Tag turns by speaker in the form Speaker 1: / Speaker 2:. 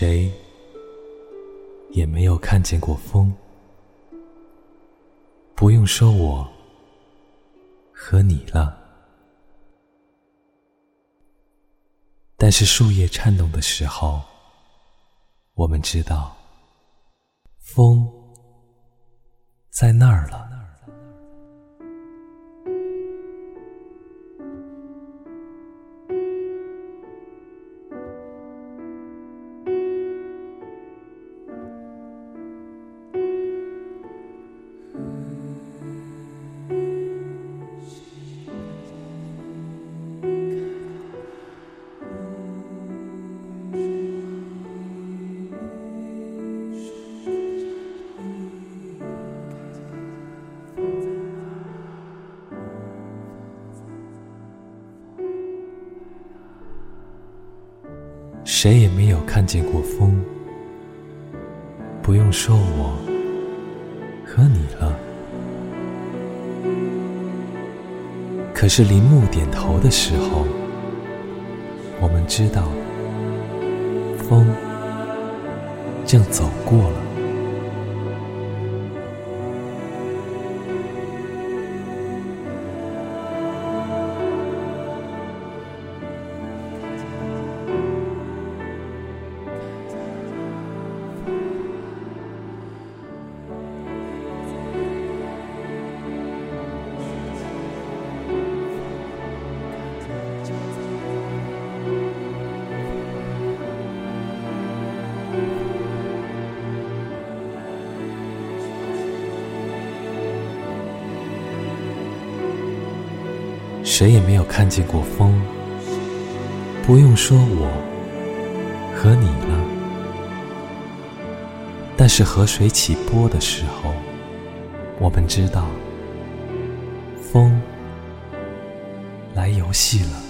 Speaker 1: 谁也没有看见过风，不用说我和你了。但是树叶颤动的时候，我们知道，风在那儿了。谁也没有看见过风，不用说我和你了。可是林木点头的时候，我们知道，风正走过了。谁也没有看见过风，不用说我和你了。但是河水起波的时候，我们知道，风来游戏了。